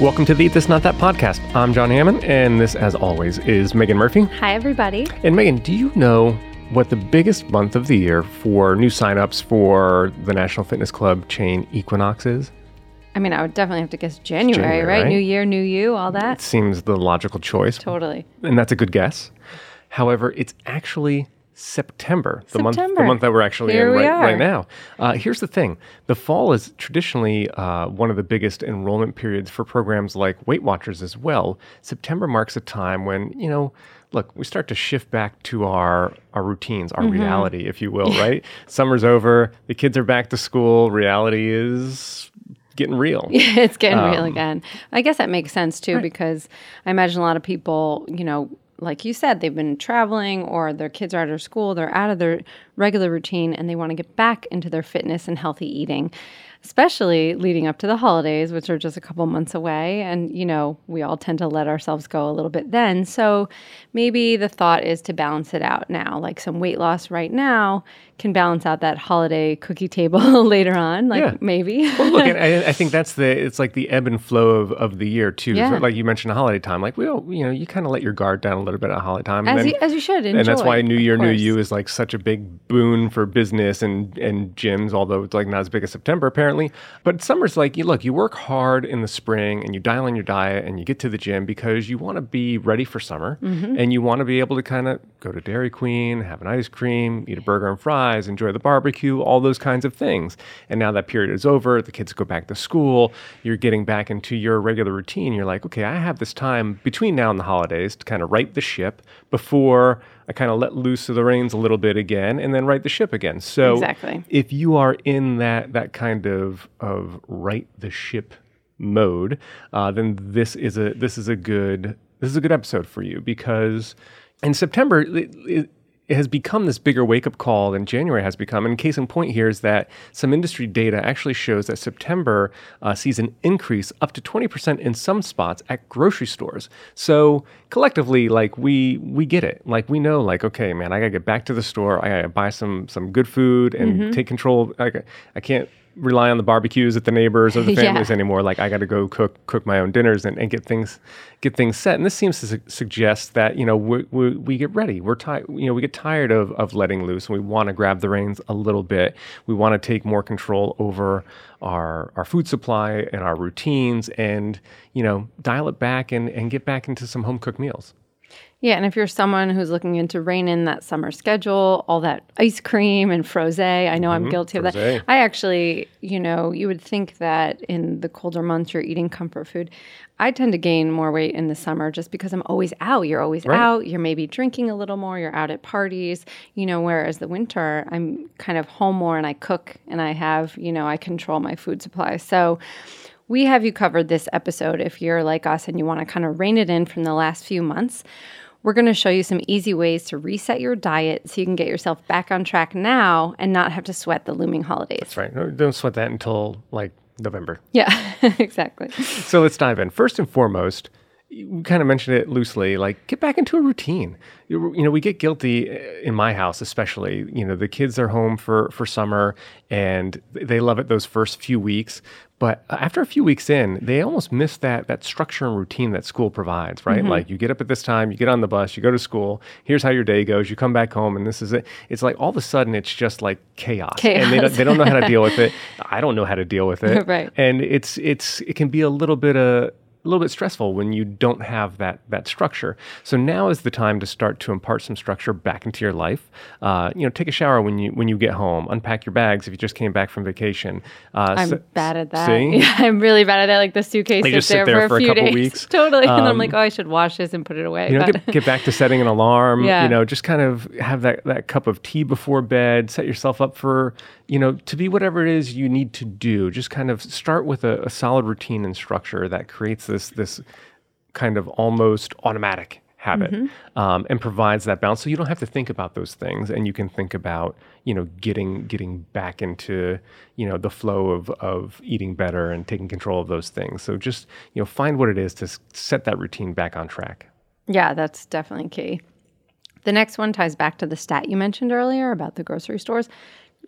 Welcome to the Eat This Not That podcast. I'm John Hammond, and this, as always, is Megan Murphy. Hi, everybody. And Megan, do you know what the biggest month of the year for new signups for the National Fitness Club chain Equinox is? I mean, I would definitely have to guess January, January, right? right? New year, new you, all that. It that. seems the logical choice, Totally. and that's a good guess. However, it's actually September, the month the month that we're actually Here in we right, right now. Uh, here's the thing: the fall is traditionally uh, one of the biggest enrollment periods for programs like Weight Watchers as well. September marks a time when you know. Look, we start to shift back to our our routines, Mm-hmm. our reality, if you will, right? Summer's over, the kids are back to school, reality is getting real. it's getting real Um, again. I guess that makes sense too, because I imagine a lot of people, you know, like you said, they've been traveling or their kids are out of school, they're out of their regular routine and they want to get back into their fitness and healthy eating, especially leading up to the holidays, which are just a couple months away. And, you know, we all tend to let ourselves go a little bit then. So maybe the thought is to balance it out now, like some weight loss right now can balance out that holiday cookie table later on, like Yeah. maybe. Well, look, I, I think that's the it's like the ebb and flow of, of the year too. Yeah. So, like you mentioned, holiday time. Like we, all, you know, you kind of let your guard down a little bit at holiday time, and as, then- you, as you should. and that's why New Year, New. You is like such a big boon for business and and gyms. Although it's like not as big as September apparently. But summer's like you look, you work hard in the spring and you dial in your diet and you get to the gym because you want to be ready for summer Mm-hmm. and you want to be able to kind of go to Dairy Queen, have an ice cream, eat a burger and fries, enjoy the barbecue, all those kinds of things. And now that period is over, the kids go back to school, you're getting back into your regular routine. You're like, okay, I have this time between now and the holidays to kind of right the ship before I kind of let loose of the reins a little bit again and then right the ship again. So Exactly. if you are in that that kind of of right the ship mode, uh, then this is a this is a good this is a good episode for you because in September it, it, it has become this bigger wake up call than January has become. And case in point here is that some industry data actually shows that September uh, sees an increase up to 20% in some spots at grocery stores. So collectively, like we we get it. Like we know, like okay, man, I gotta get back to the store. I gotta buy some some good food and take control. Like I can't rely on the barbecues at the neighbors or the Yeah. families anymore. Like I got to go cook cook my own dinners and, and get things get things set. And this seems to su- suggest that you know we, we, we get ready. We're tired. You know we get tired of of letting loose, and we want to grab the reins a little bit. We want to take more control over our our food supply and our routines, and you know dial it back and and get back into some home cooked meals. Yeah, and if you're someone who's looking into rein in that summer schedule, all that ice cream and frosé, I know I'm mm-hmm. guilty of frosé. that. I actually, you know, you would think that in the colder months you're eating comfort food. I tend to gain more weight in the summer just because I'm always out. You're always Right. out. You're maybe drinking a little more. You're out at parties, you know, whereas the winter, I'm kind of home more and I cook and I have, you know, I control my food supply. So, we have you covered this episode if you're like us and you want to kind of rein it in from the last few months. We're going to show you some easy ways to reset your diet so you can get yourself back on track now and not have to sweat the looming holidays. That's right. Don't sweat that until like November. Yeah, exactly. So let's dive in. First and foremost, we kind of mentioned it loosely, like get back into a routine. You you know, we get guilty uh, in my house, especially. You know, the kids are home for for summer, and they love it those first few weeks. But after a few weeks in, they almost miss that that structure and routine that school provides, right? Like you get up at this time, you get on the bus, you go to school. Here's how your day goes. You come back home, and this is it. It's like all of a sudden, it's just like chaos, and they don't, they don't know how to deal with it. I don't know how to deal with it, Right. and it's it's it can be a little bit of a little bit stressful when you don't have that that structure. So now is the time to start to impart some structure back into your life. Uh, you know, take a shower when you when you get home. Unpack your bags if you just came back from vacation. Uh, I'm so- bad at that. See? Yeah, I'm really bad at that. Like the suitcase sits there, there for, for a a few couple days. weeks. totally. and I'm Um, like, oh, I should wash this and put it away. You know, get, get back to setting an alarm. Yeah. You know, just kind of have that, that cup of tea before bed. Set yourself up for, you know, to be whatever it is you need to do. Just kind of start with a, a solid routine and structure that creates this this kind of almost automatic habit um, and provides that balance. So you don't have to think about those things, and you can think about, you know, getting getting back into, you know, the flow of of eating better and taking control of those things. So just you know, find what it is to s- set that routine back on track. Yeah, that's definitely key. The next one ties back to the stat you mentioned earlier about the grocery stores.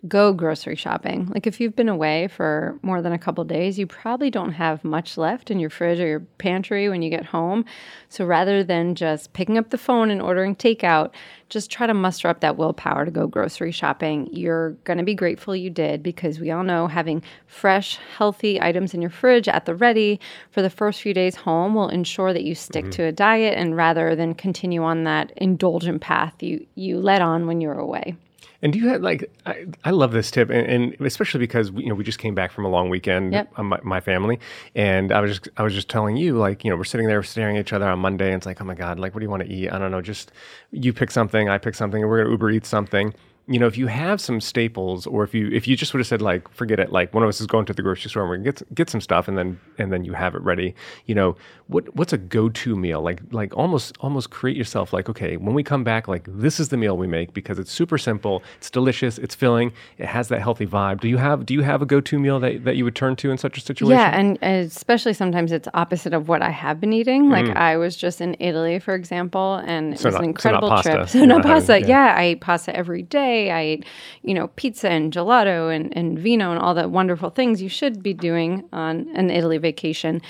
Go grocery shopping. Like if you've been away for more than a couple days, you probably don't have much left in your fridge or your pantry when you get home. So rather than just picking up the phone and ordering takeout, just try to muster up that willpower to go grocery shopping. You're going to be grateful you did because we all know having fresh, healthy items in your fridge at the ready for the first few days home will ensure that you stick mm-hmm. to a diet and rather than continue on that indulgent path you you led on when you were away. And do you have like I, I love this tip, and, and, especially because you know we just came back from a long weekend, yep. Uh, my, my, family, and I was just I was just telling you like you know we're sitting there staring at each other on Monday, and it's like oh my god, like what do you want to eat? I don't know, just you pick something, I pick something, and we're gonna Uber eat something you know, if you have some staples, or if you if you just would have said like, forget it, like one of us is going to the grocery store and we get get some stuff, and then and then you have it ready. You know, what what's a go to meal? Like like almost almost create yourself like, okay, when we come back, like this is the meal we make because it's super simple, it's delicious, it's filling, it has that healthy vibe. Do you have do you have a go to meal that that you would turn to in such a situation? Yeah, and especially sometimes it's opposite of what I have been eating. Like mm. I was just in Italy, for example, and so it was not, an incredible so trip. So not pasta. Having, yeah. yeah, I eat pasta every day I ate, you know, pizza and gelato and, and vino and all the wonderful things you should be doing on an Italy vacation.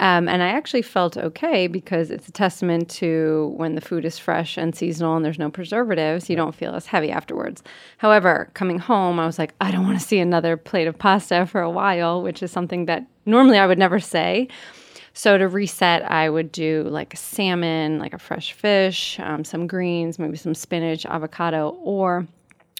Um, and I actually felt okay because it's a testament to when the food is fresh and seasonal and there's no preservatives, you don't feel as heavy afterwards. However, coming home, I was like, I don't want to see another plate of pasta for a while, which is something that normally I would never say. So to reset, I would do like a salmon, like a fresh fish, um, some greens, maybe some spinach, avocado, or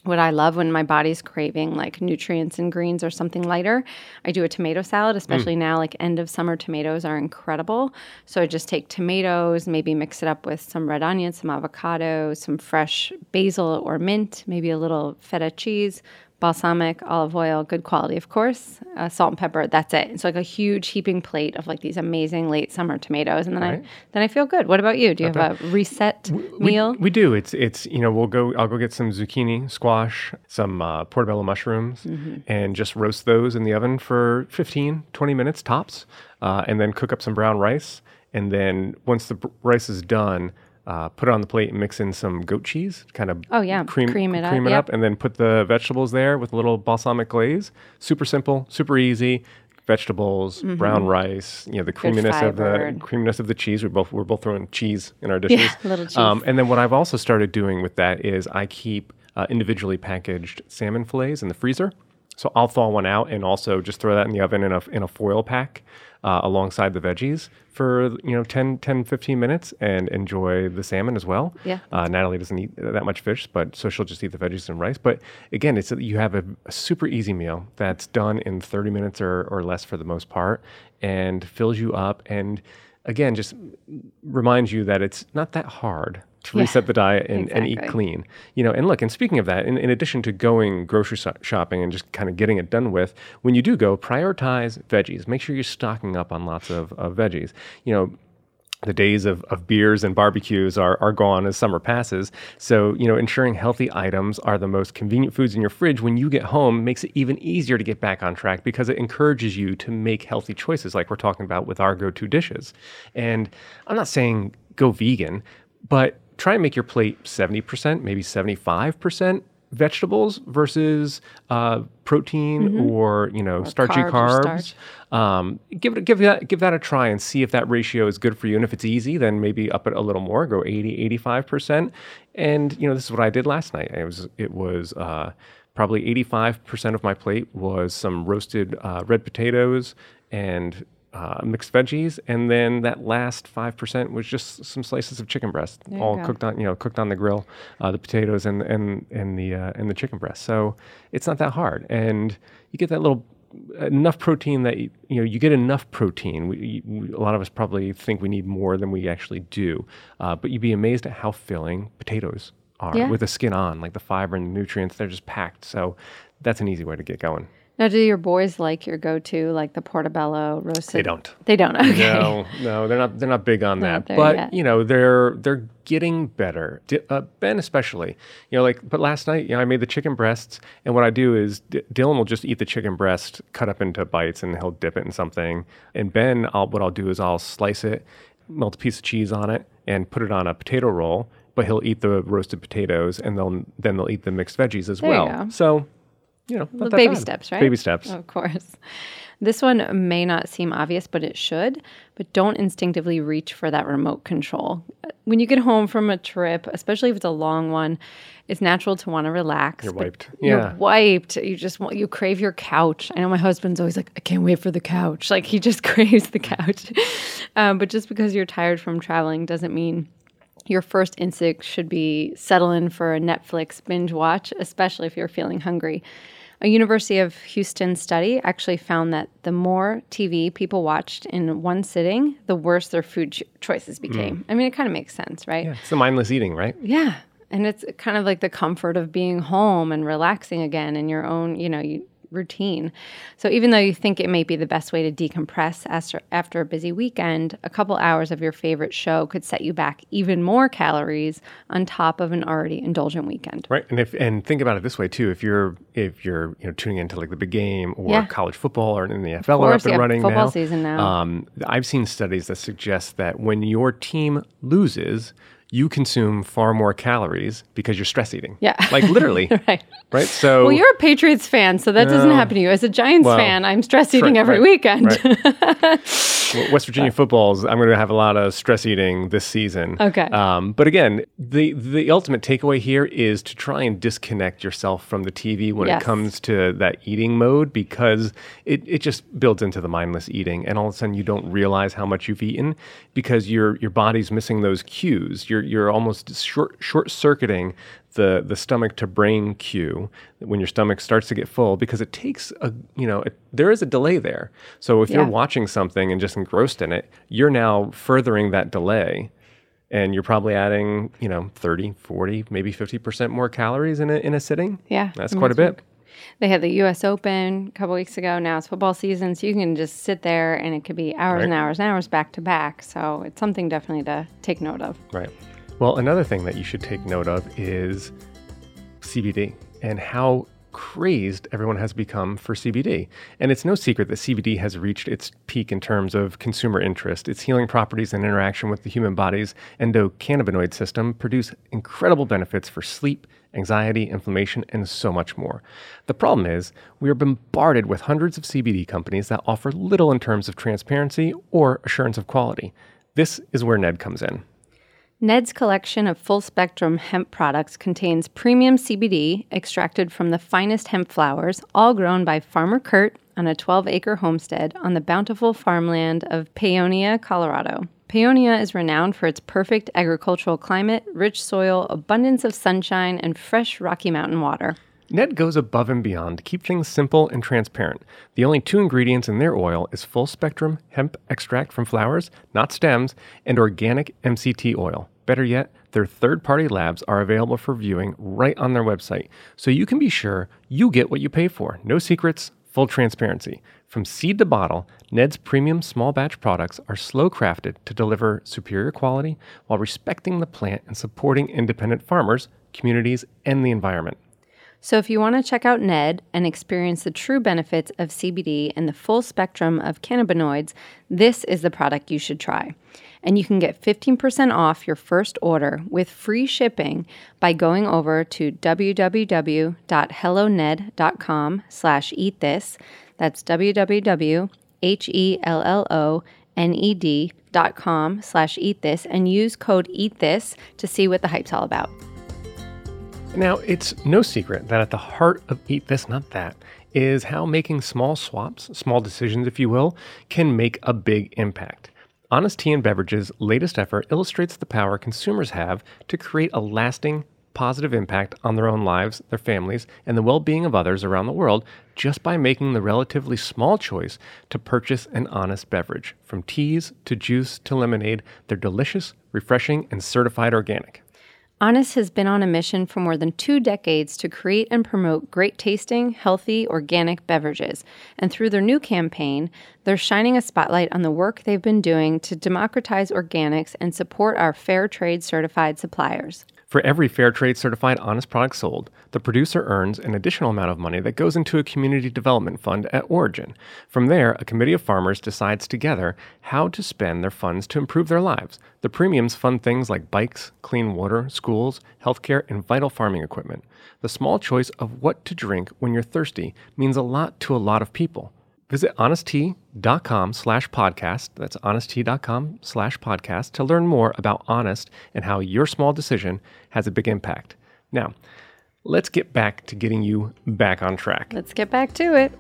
what I love when my body's craving like nutrients and greens or something lighter, I do a tomato salad, especially mm. now like end of summer tomatoes are incredible. So I just take tomatoes, maybe mix it up with some red onion, some avocado, some fresh basil or mint, maybe a little feta cheese, balsamic, olive oil, good quality, of course, uh, salt and pepper. That's it. It's like a huge heaping plate of like these amazing late summer tomatoes, and then right. I then I feel good. What about you? Do you Not have bad. a reset we, meal? We do. It's it's you know we'll go. I'll go get some zucchini, squash, some uh, portobello mushrooms, mm-hmm. and just roast those in the oven for 15, 20 minutes tops, uh, and then cook up some brown rice. And then once the rice is done, uh, put it on the plate and mix in some goat cheese, kind of oh yeah, cream, cream it, cream up, it yep. up, and then put the vegetables there with a little balsamic glaze. Super simple, super easy. Vegetables, mm-hmm. brown rice, you know the creaminess of the creaminess of the cheese. We're both we're both throwing cheese in our dishes. Yeah, little cheese. Um, and then what I've also started doing with that is I keep uh, individually packaged salmon fillets in the freezer. So I'll thaw one out and also just throw that in the oven in a in a foil pack uh, alongside the veggies for you know 10, 10, 15 minutes and enjoy the salmon as well. Yeah. Uh, Natalie doesn't eat that much fish, but so she'll just eat the veggies and rice. But again, it's you have a, a super easy meal that's done in 30 minutes or, or less for the most part and fills you up and again just reminds you that it's not that hard to yeah, reset the diet and, exactly. and eat clean. You know, and look, and speaking of that, in, in addition to going grocery shopping and just kind of getting it done with, when you do go, prioritize veggies. Make sure you're stocking up on lots of, of veggies. You know, the days of, of beers and barbecues are, are gone as summer passes. So, you know, ensuring healthy items are the most convenient foods in your fridge when you get home makes it even easier to get back on track because it encourages you to make healthy choices like we're talking about with our go-to dishes. And I'm not saying go vegan, but try and make your plate 70%, maybe 75% vegetables versus uh, protein mm-hmm. or you know or starchy carbs. carbs. Um, give it give that give that a try and see if that ratio is good for you. And if it's easy, then maybe up it a little more, go 80, 85 percent. And you know this is what I did last night. It was it was uh, probably 85 percent of my plate was some roasted uh, red potatoes and uh, mixed veggies, and then that last five percent was just some slices of chicken breast, there all cooked on you know cooked on the grill, uh, the potatoes and and and the uh, and the chicken breast. So it's not that hard, and you get that little enough protein that you, you know you get enough protein. We, we, a lot of us probably think we need more than we actually do, uh, but you'd be amazed at how filling potatoes are yeah. with the skin on, like the fiber and the nutrients. They're just packed. So that's an easy way to get going. Now, do your boys like your go-to, like the portobello roasted? They don't. They don't. Okay. No, no, they're not. They're not big on that. But yet. you know, they're they're getting better. D- uh, ben, especially. You know, like. But last night, you know, I made the chicken breasts, and what I do is D- Dylan will just eat the chicken breast, cut up into bites, and he'll dip it in something. And Ben, I'll, what I'll do is I'll slice it, melt a piece of cheese on it, and put it on a potato roll. But he'll eat the roasted potatoes, and they'll then they'll eat the mixed veggies as there well. So you know, not Well, that baby bad. steps, right? Baby steps. Of course. This one may not seem obvious, but it should. But don't instinctively reach for that remote control. When you get home from a trip, especially if it's a long one, it's natural to want to relax. You're wiped. You're Yeah. wiped. You just want you crave your couch. I know my husband's always like, I can't wait for the couch. Like he just craves the couch. um, but just because you're tired from traveling doesn't mean your first instinct should be settle in for a Netflix binge watch, especially if you're feeling hungry. A University of Houston study actually found that the more TV people watched in one sitting, the worse their food cho- choices mm. became. I mean, it kind of makes sense, right? Yeah, it's the mindless eating, right? Yeah. And it's kind of like the comfort of being home and relaxing again in your own, you know, you, routine. So even though you think it may be the best way to decompress after after a busy weekend, a couple hours of your favorite show could set you back even more calories on top of an already indulgent weekend. Right, and if and think about it this way too: if you're if you're you know tuning into like the big game or Yeah. college football or in the NFL are up and yeah, running football now, season now. Um, I've seen studies that suggest that when your team loses, you consume far more calories because you're stress eating. Yeah. like literally. Right. Right. So Well, you're a Patriots fan, so that doesn't happen to you. As a Giants Well, fan, I'm stress eating every right, weekend. right. West Virginia footballs, I'm going to have a lot of stress eating this season. Okay. Um, but again, the the ultimate takeaway here is to try and disconnect yourself from the TV when Yes. it comes to that eating mode because it, it just builds into the mindless eating, and all of a sudden you don't realize how much you've eaten because your your body's missing those cues. You're you're almost short short circuiting the the stomach to brain cue when your stomach starts to get full because it takes a you know it, there is a delay there. So if you're watching something and just engrossed in it, you're now furthering that delay and you're probably adding, you know, 30, 40, maybe 50% more calories in a in a sitting. Yeah, That's quite a bit. They had the U.S. Open a couple weeks ago. Now it's football season, so you can just sit there and it could be hours and hours and hours back to back. So it's something definitely to take note of. Right. Well, another thing that you should take note of is CBD and how crazed everyone has become for CBD. And it's no secret that CBD has reached its peak in terms of consumer interest. Its healing properties and interaction with the human body's endocannabinoid system produce incredible benefits for sleep, anxiety, inflammation, and so much more. The problem is, we are bombarded with hundreds of CBD companies that offer little in terms of transparency or assurance of quality. This is where Ned comes in. Ned's collection of full spectrum hemp products contains premium CBD extracted from the finest hemp flowers, all grown by Farmer Kurt on a 12 acre homestead on the bountiful farmland of Paonia, Colorado. Paonia is renowned for its perfect agricultural climate, rich soil, abundance of sunshine, and fresh Rocky Mountain water. Ned goes above and beyond to keep things simple and transparent. The only two ingredients in their oil is full spectrum hemp extract from flowers, not stems, and organic MCT oil. Better yet, their third party labs are available for viewing right on their website, so you can be sure you get what you pay for. No secrets, full transparency. From seed to bottle, Ned's premium small batch products are slow crafted to deliver superior quality while respecting the plant and supporting independent farmers, communities, and the environment. So, if you want to check out Ned and experience the true benefits of CBD and the full spectrum of cannabinoids, this is the product you should try. And you can get 15% off your first order with free shipping by going over to www.helloned.com slash eat this. That's www.helloned.com slash eat this and use code eat this to see what the hype's all about. Now, it's no secret that at the heart of Eat This, Not That is how making small swaps, small decisions, if you will, can make a big impact. Honest Tea and Beverages' latest effort illustrates the power consumers have to create a lasting, positive impact on their own lives, their families, and the well being of others around the world just by making the relatively small choice to purchase an honest beverage. From teas to juice to lemonade, they're delicious, refreshing, and certified organic. Honest has been on a mission for more than two decades to create and promote great tasting, healthy, organic beverages. And through their new campaign, they're shining a spotlight on the work they've been doing to democratize organics and support our fair trade certified suppliers. For every fair trade certified honest product sold, the producer earns an additional amount of money that goes into a community development fund at origin. From there, a committee of farmers decides together how to spend their funds to improve their lives. The premiums fund things like bikes, clean water, schools, healthcare, and vital farming equipment. The small choice of what to drink when you're thirsty means a lot to a lot of people. Visit honesttea.com slash podcast. That's honesttea.com slash podcast to learn more about Honest and how your small decision has a big impact. Now, let's get back to getting you back on track. Let's get back to it.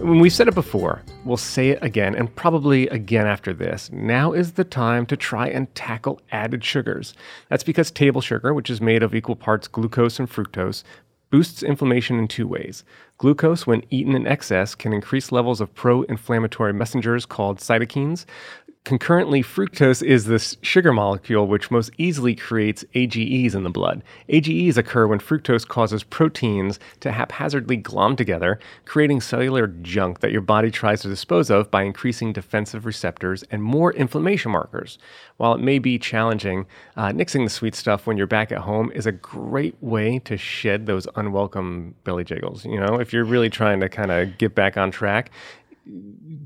When we've said it before, we'll say it again and probably again after this. Now is the time to try and tackle added sugars. That's because table sugar, which is made of equal parts glucose and fructose, boosts inflammation in two ways. Glucose, when eaten in excess, can increase levels of pro inflammatory messengers called cytokines. Concurrently, fructose is this sugar molecule which most easily creates AGEs in the blood. AGEs occur when fructose causes proteins to haphazardly glom together, creating cellular junk that your body tries to dispose of by increasing defensive receptors and more inflammation markers. While it may be challenging, uh, nixing the sweet stuff when you're back at home is a great way to shed those unwelcome belly jiggles. You know, if you're really trying to kind of get back on track,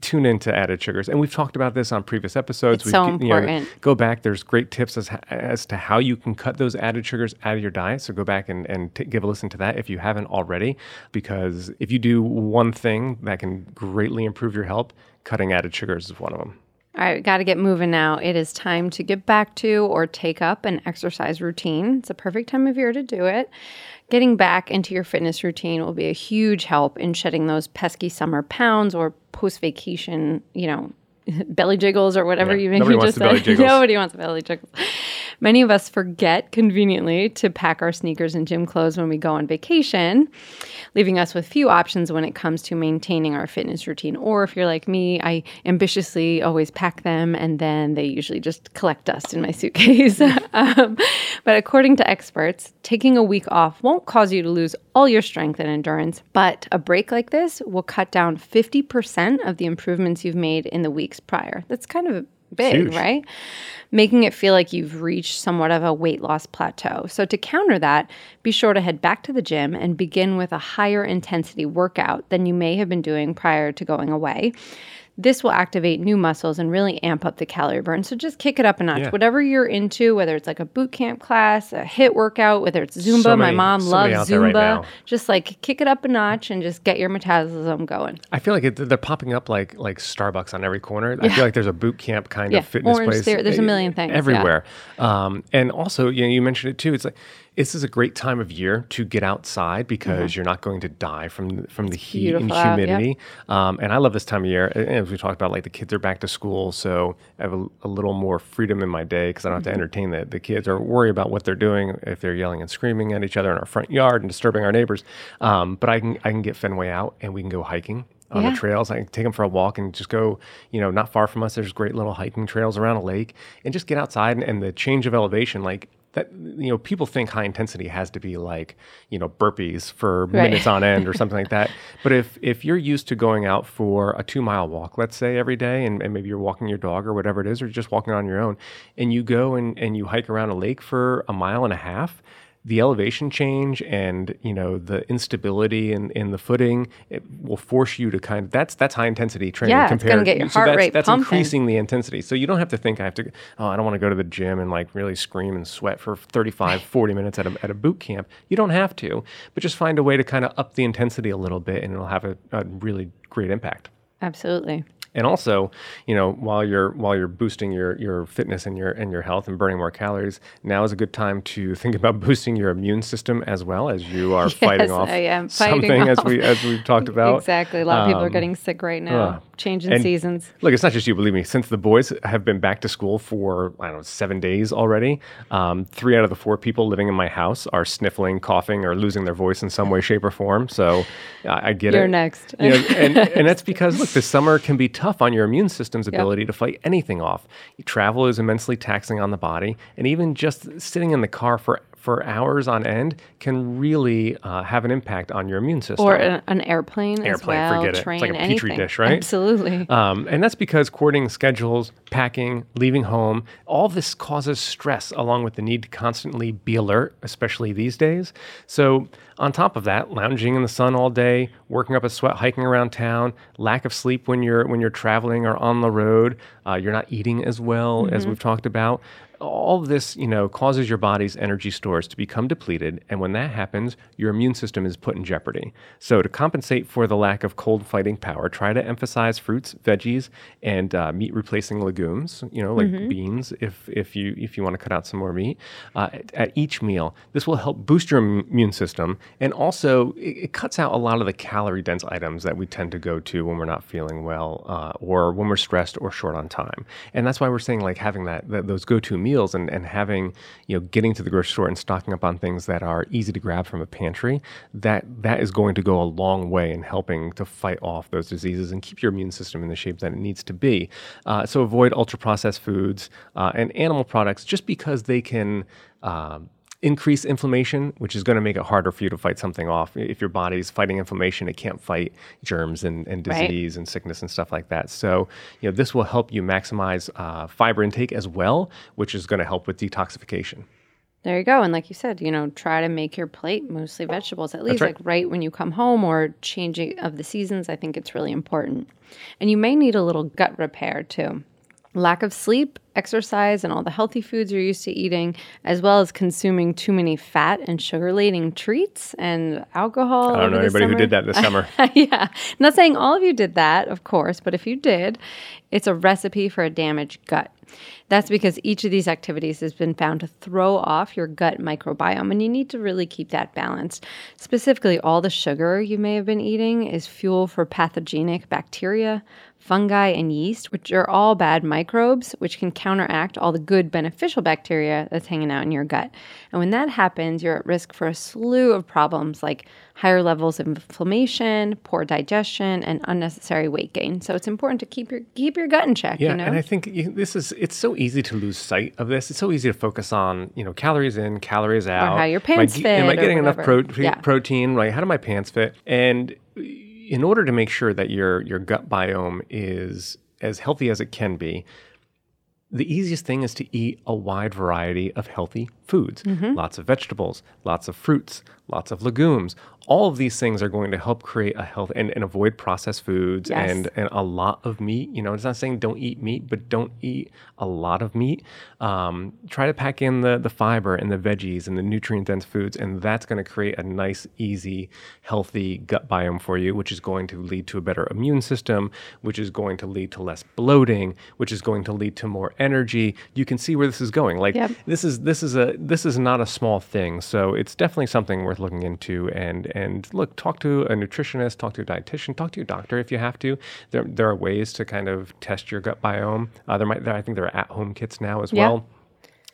tune into added sugars. And we've talked about this on previous episodes. It's so important. go back. There's great tips as, as to how you can cut those added sugars out of your diet. So go back and, and t- give a listen to that if you haven't already. Because if you do one thing that can greatly improve your health, cutting added sugars is one of them. All right, got to get moving now. It is time to get back to or take up an exercise routine. It's a perfect time of year to do it. Getting back into your fitness routine will be a huge help in shedding those pesky summer pounds or post vacation, you know, belly jiggles or whatever Yeah, you, nobody you just said. nobody wants belly jiggles. Many of us forget conveniently to pack our sneakers and gym clothes when we go on vacation, leaving us with few options when it comes to maintaining our fitness routine. Or if you're like me, I ambitiously always pack them and then they usually just collect dust in my suitcase. um, but according to experts, taking a week off won't cause you to lose all your strength and endurance, but a break like this will cut down 50% of the improvements you've made in the weeks prior. That's kind of big, Huge. right? Making it feel like you've reached somewhat of a weight loss plateau. So, to counter that, be sure to head back to the gym and begin with a higher intensity workout than you may have been doing prior to going away. This will activate new muscles and really amp up the calorie burn. So just kick it up a notch. Yeah. Whatever you're into, whether it's like a boot camp class, a hit workout, whether it's Zumba, So my mom so loves many there right Zumba. just like kick it up a notch and just get your metabolism going. I feel like it, they're popping up like like Starbucks on every corner. I feel like there's a boot camp kind Yeah, of fitness Orange place. there- there's a million things, yeah. everywhere. Um, and also, you know, you mentioned it too. It's like this is a great time of year to get outside because you're not going to die from the, from the heat and out, yeah. humidity. Um, and I love this time of year. And As we talked about, like the kids are back to school, so I have a, a little more freedom in my day because I don't have Mm-hmm. to entertain the, the kids or worry about what they're doing if they're yelling and screaming at each other in our front yard and disturbing our neighbors. Um, but I can I can get Fenway out and we can go hiking on Yeah. the trails. I can take them for a walk and just go, you know, not far from us. There's great little hiking trails around a lake and just get outside and, and the change of elevation, like that, you know, people think high intensity has to be like, you know, burpees for Right. minutes on end or something like that. But if, if you're used to going out for a two mile walk, let's say every day, and, and maybe you're walking your dog or whatever it is, or just walking on your own and you go and, and you hike around a lake for a mile and a half, the elevation change and you know the instability in, in the footing it will force you to kind of that's that's high intensity training Yeah, it's gonna get your so heart that's, rate that's pumping. increasing the intensity so you don't have to think i have to oh i don't want to go to the gym and like really scream and sweat for 35 40 minutes at a, at a boot camp you don't have to but just find a way to kind of up the intensity a little bit and it'll have a, a really great impact Absolutely. And also, you know, while you're while you're boosting your your fitness and your and your health and burning more calories, now is a good time to think about boosting your immune system as well as you are fighting off I am fighting something as we as we've talked about. Exactly. A lot of people are Um, getting sick right now, uh, changing seasons. Look, it's not just you. Believe me. Since the boys have been back to school for I don't know seven days already, um, three out of the four people living in my house are sniffling, coughing, or losing their voice in some way, shape, or form. So I, I get You're it. next. You know, and, and that's because look, the summer can be tough on your immune system's ability to fight anything off. Travel is immensely taxing on the body, and even just sitting in the car for for hours on end can really uh, have an impact on your immune system. Or a, an airplane, as Airplane, well. forget it. Train, It's like a petri anything. dish, right? Absolutely. Um, and that's because coordinating schedules, packing, leaving home, all this causes stress along with the need to constantly be alert, especially these days. So, on top of that, lounging in the sun all day, working up a sweat, hiking around town, lack of sleep when you're when you're traveling or on the road, uh, you're not eating as well as we've talked about. All this, you know, causes your body's energy stores to become depleted, and when that happens, your immune system is put in jeopardy. So, to compensate for the lack of cold fighting power, try to emphasize fruits, veggies, and uh, meat replacing legumes. You know, like beans, if if you if you want to cut out some more meat uh, at, at each meal. This will help boost your immune system, and also it, it cuts out a lot of the calorie dense items that we tend to go to when we're not feeling well, uh, or when we're stressed or short on time. And that's why we're saying like having that, that those go to meals and, and having you know getting to the grocery store and stocking up on things that are easy to grab from a pantry. That that is going to go a long way in helping to fight off those diseases and keep your immune system in the shape that it needs to be. Uh, so avoid ultra processed foods uh, and animal products just because they can. Um, increase inflammation, which is going to make it harder for you to fight something off. If your body's fighting inflammation, it can't fight germs and, and Right. disease and sickness and stuff like that. So, you know, this will help you maximize uh, fiber intake as well, which is going to help with detoxification. There you go. And like you said, you know, try to make your plate mostly vegetables, at least right. like right when you come home or changing of the seasons. I think it's really important. And you may need a little gut repair too. Lack of sleep, exercise, and all the healthy foods you're used to eating, as well as consuming too many fat and sugar laden treats and alcohol. I don't know anybody who did that this summer. yeah. I'm not saying all of you did that, of course, but if you did, it's a recipe for a damaged gut. That's because each of these activities has been found to throw off your gut microbiome, and you need to really keep that balanced. Specifically, all the sugar you may have been eating is fuel for pathogenic bacteria, fungi, and yeast, which are all bad microbes, which can counteract all the good beneficial bacteria that's hanging out in your gut. And when that happens, you're at risk for a slew of problems like higher levels of inflammation, poor digestion, and unnecessary weight gain. So it's important to keep your keep your gut in check. Yeah, you know? and I think you, this is it's so easy to lose sight of this. It's so easy to focus on you know calories in, calories out. Or how your Am I pants Am I fit or getting enough pro- Yeah. protein? Right? How do my pants fit? And in order to make sure that your your gut biome is as healthy as it can be, the easiest thing is to eat a wide variety of healthy foods. Mm-hmm. Lots of vegetables, lots of fruits, lots of legumes. All of these things are going to help create a health and, and avoid processed foods Yes. and, and a lot of meat. You know, it's not saying don't eat meat, but don't eat a lot of meat. Um, try to pack in the, the fiber and the veggies and the nutrient dense foods, and that's going to create a nice, easy, healthy gut biome for you, which is going to lead to a better immune system, which is going to lead to less bloating, which is going to lead to more energy. You can see where this is going. Like Yep. this is this is a this is not a small thing. So it's definitely something worth looking into. And and look, talk to a nutritionist, talk to a dietitian, talk to your doctor if you have to. There there are ways to kind of test your gut biome. Uh, there might there, I think there are at home kits now as Yeah. well.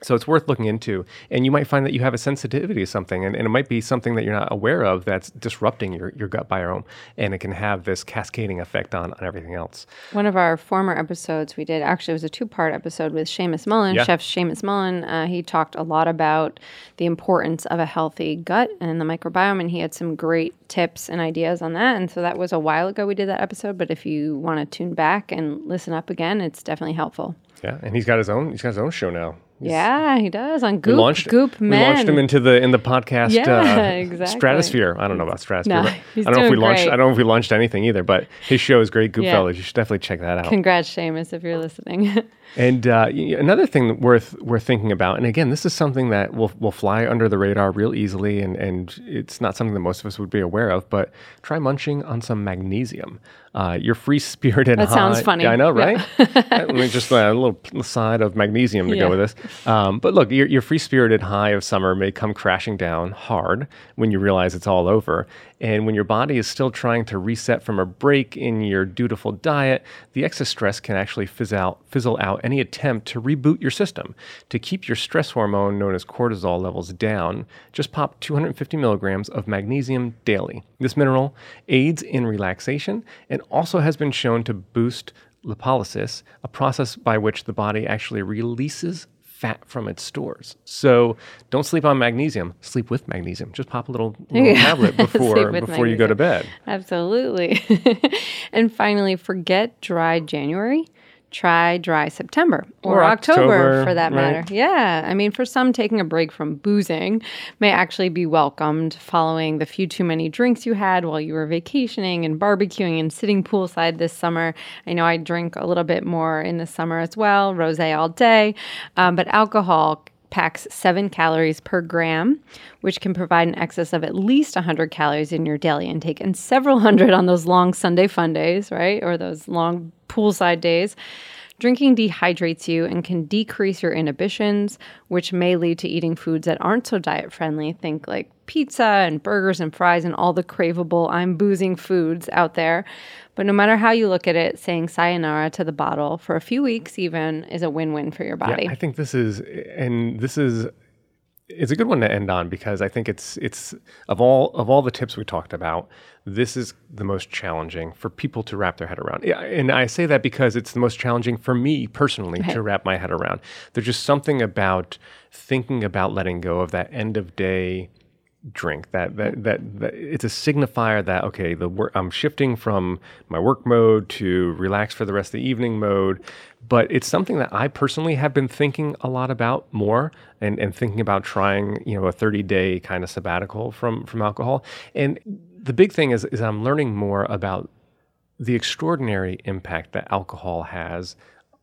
So it's worth looking into. And you might find that you have a sensitivity to something, and, and it might be something that you're not aware of that's disrupting your, your gut biome, and it can have this cascading effect on, on everything else. One of our former episodes we did, actually, it was a two part episode with Seamus Mullen, Yeah. Chef Seamus Mullen. Uh, he talked a lot about the importance of a healthy gut and the microbiome, and he had some great tips and ideas on that. And so that was a while ago we did that episode, but if you want to tune back and listen up again, it's definitely helpful. Yeah, and he's got his own he's got his own show now. He's- yeah, he does on We Goop, launched, Goop we launched him into the in the podcast Yeah, uh, exactly. stratosphere. I don't know about stratosphere. No, he's I don't know if we doing launched. I don't know if we launched anything either. But his show is great, Yeah. Goopfellas. You should definitely check that out. Congrats, Seamus, if you're listening. And uh, another thing worth worth thinking about, and again, this is something that will will fly under the radar real easily, and and it's not something that most of us would be aware of. But try munching on some magnesium. Uh, your free spirited. That sounds funny. Yeah, I know, Yeah. right? Me just uh, a little side of magnesium to Yeah. go with this. Um, but look, your, your free spirited high of summer may come crashing down hard when you realize it's all over. And when your body is still trying to reset from a break in your dutiful diet, the excess stress can actually fizzle out, fizzle out any attempt to reboot your system. To keep your stress hormone, known as cortisol, levels down, just pop 250 milligrams of magnesium daily. This mineral aids in relaxation and also has been shown to boost lipolysis, a process by which the body actually releases fat from its stores. So don't sleep on magnesium. Sleep with magnesium. Just pop a little, little tablet before before you go to bed. Absolutely. and finally, forget dry January try dry September or, or October, October, for that matter. Right? Yeah. I mean, for some, taking a break from boozing may actually be welcomed following the few too many drinks you had while you were vacationing and barbecuing and sitting poolside this summer. I know I drink a little bit more in the summer as well, rosé all day, um, but alcohol packs seven calories per gram, which can provide an excess of at least 100 calories in your daily intake and several hundred on those long Sunday fun days, right? Or those long poolside days. Drinking dehydrates you and can decrease your inhibitions, which may lead to eating foods that aren't so diet friendly. Think like pizza and burgers and fries and all the craveable, I'm boozing foods out there. But no matter how you look at it, saying sayonara to the bottle for a few weeks even is a win win for your body. Yeah, I think this is, and this is it's a good one to end on because I think it's it's of all of all the tips we talked about, this is the most challenging for people to wrap their head around. Yeah, and I say that because it's the most challenging for me personally right. to wrap my head around. There's just something about thinking about letting go of that end of day drink that that, that that it's a signifier that okay the work I'm shifting from my work mode to relax for the rest of the evening mode. But it's something that I personally have been thinking a lot about more and, and thinking about trying you know a 30 day kind of sabbatical from from alcohol. And the big thing is is I'm learning more about the extraordinary impact that alcohol has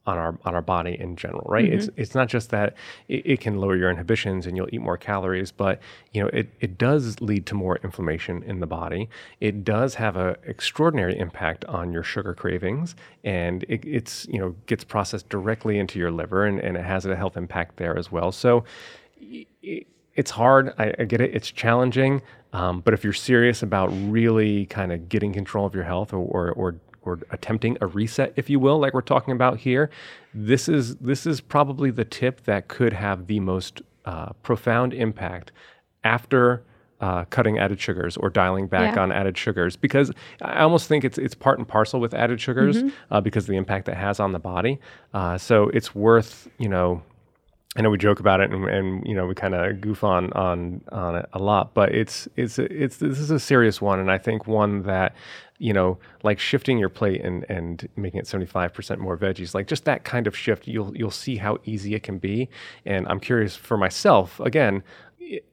on our on our body in general, right? Mm-hmm. It's it's not just that it, it, can lower your inhibitions and you'll eat more calories, but you know it it does lead to more inflammation in the body. It does have an extraordinary impact on your sugar cravings, and it, it's you know gets processed directly into your liver, and, and it has a health impact there as well. So. It, it's hard. I, I, get it. It's challenging. Um, but if you're serious about really kind of getting control of your health or, or, or or attempting a reset, if you will, like we're talking about here, this is this is probably the tip that could have the most uh, profound impact after uh, cutting added sugars or dialing back yeah. on added sugars because I almost think it's it's part and parcel with added sugars mm-hmm. uh, because of the impact it has on the body. Uh, so it's worth you know I know we joke about it and, and you know we kind of goof on on on it a lot, but it's it's it's this is a serious one, and I think one that you know like shifting your plate and and making it seventy five percent more veggies, like just that kind of shift, you'll you'll see how easy it can be. And I'm curious for myself again.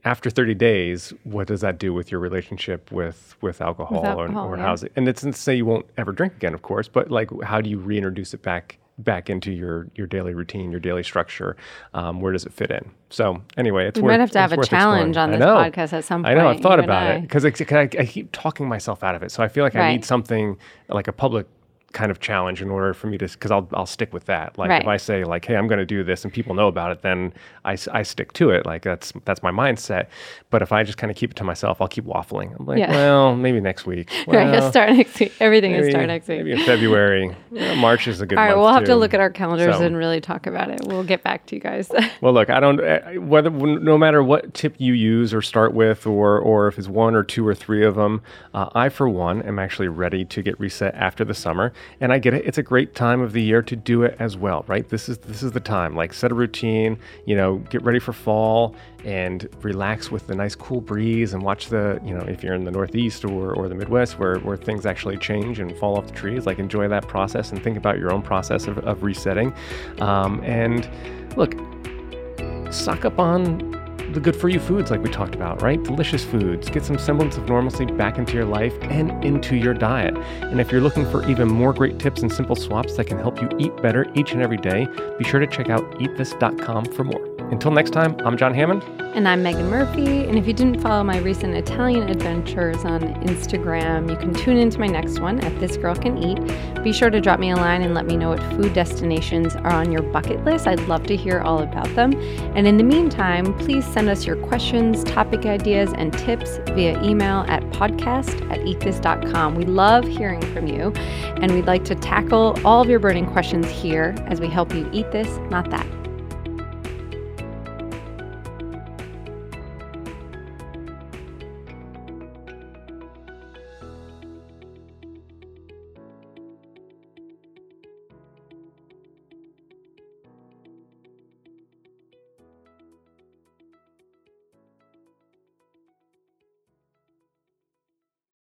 After 30 days, what does that do with your relationship with with alcohol, with alcohol or, or yeah. how's it? And it's not to say you won't ever drink again, of course, but like how do you reintroduce it back back into your your daily routine, your daily structure. Um, where does it fit in? So anyway, it's we worth, might have to have a challenge exploring. on this podcast at some point. I know. I've thought about it because I, I, keep talking myself out of it. So I feel like right. I need something like a public kind of challenge in order for me to because I'll I'll stick with that. Like right. if I say like, hey, I'm going to do this and people know about it, then I, I stick to it. Like that's that's my mindset. But if I just kind of keep it to myself, I'll keep waffling. I'm like, yeah. well, maybe next week. Well, right, start next week. Everything maybe, will start next week. Maybe in February. March is a good. All right, we'll have too. to look at our calendars so. and really talk about it. We'll get back to you guys. well, look, I don't eh, whether no matter what tip you use or start with, or or if it's one or two or three of them, uh, I for one am actually ready to get reset after the summer, and I get it. It's a great time of the year to do it as well, right? This is this is the time. Like set a routine, you know, get ready for fall and relax with the nice cool breeze and watch the, you know, if you're in the Northeast or, or the Midwest where, where things actually change and fall off the trees, like enjoy that process and think about your own process of, of resetting. Um, and look, suck up on the good for you foods like we talked about, right? Delicious foods. Get some semblance of normalcy back into your life and into your diet. And if you're looking for even more great tips and simple swaps that can help you eat better each and every day, be sure to check out eatthis.com for more. Until next time, I'm John Hammond. And I'm Megan Murphy. And if you didn't follow my recent Italian adventures on Instagram, you can tune into my next one at This Girl Can Eat. Be sure to drop me a line and let me know what food destinations are on your bucket list. I'd love to hear all about them. And in the meantime, please send us your questions, topic ideas, and tips via email at podcast at eatthis.com. We love hearing from you, and we'd like to tackle all of your burning questions here as we help you eat this, not that.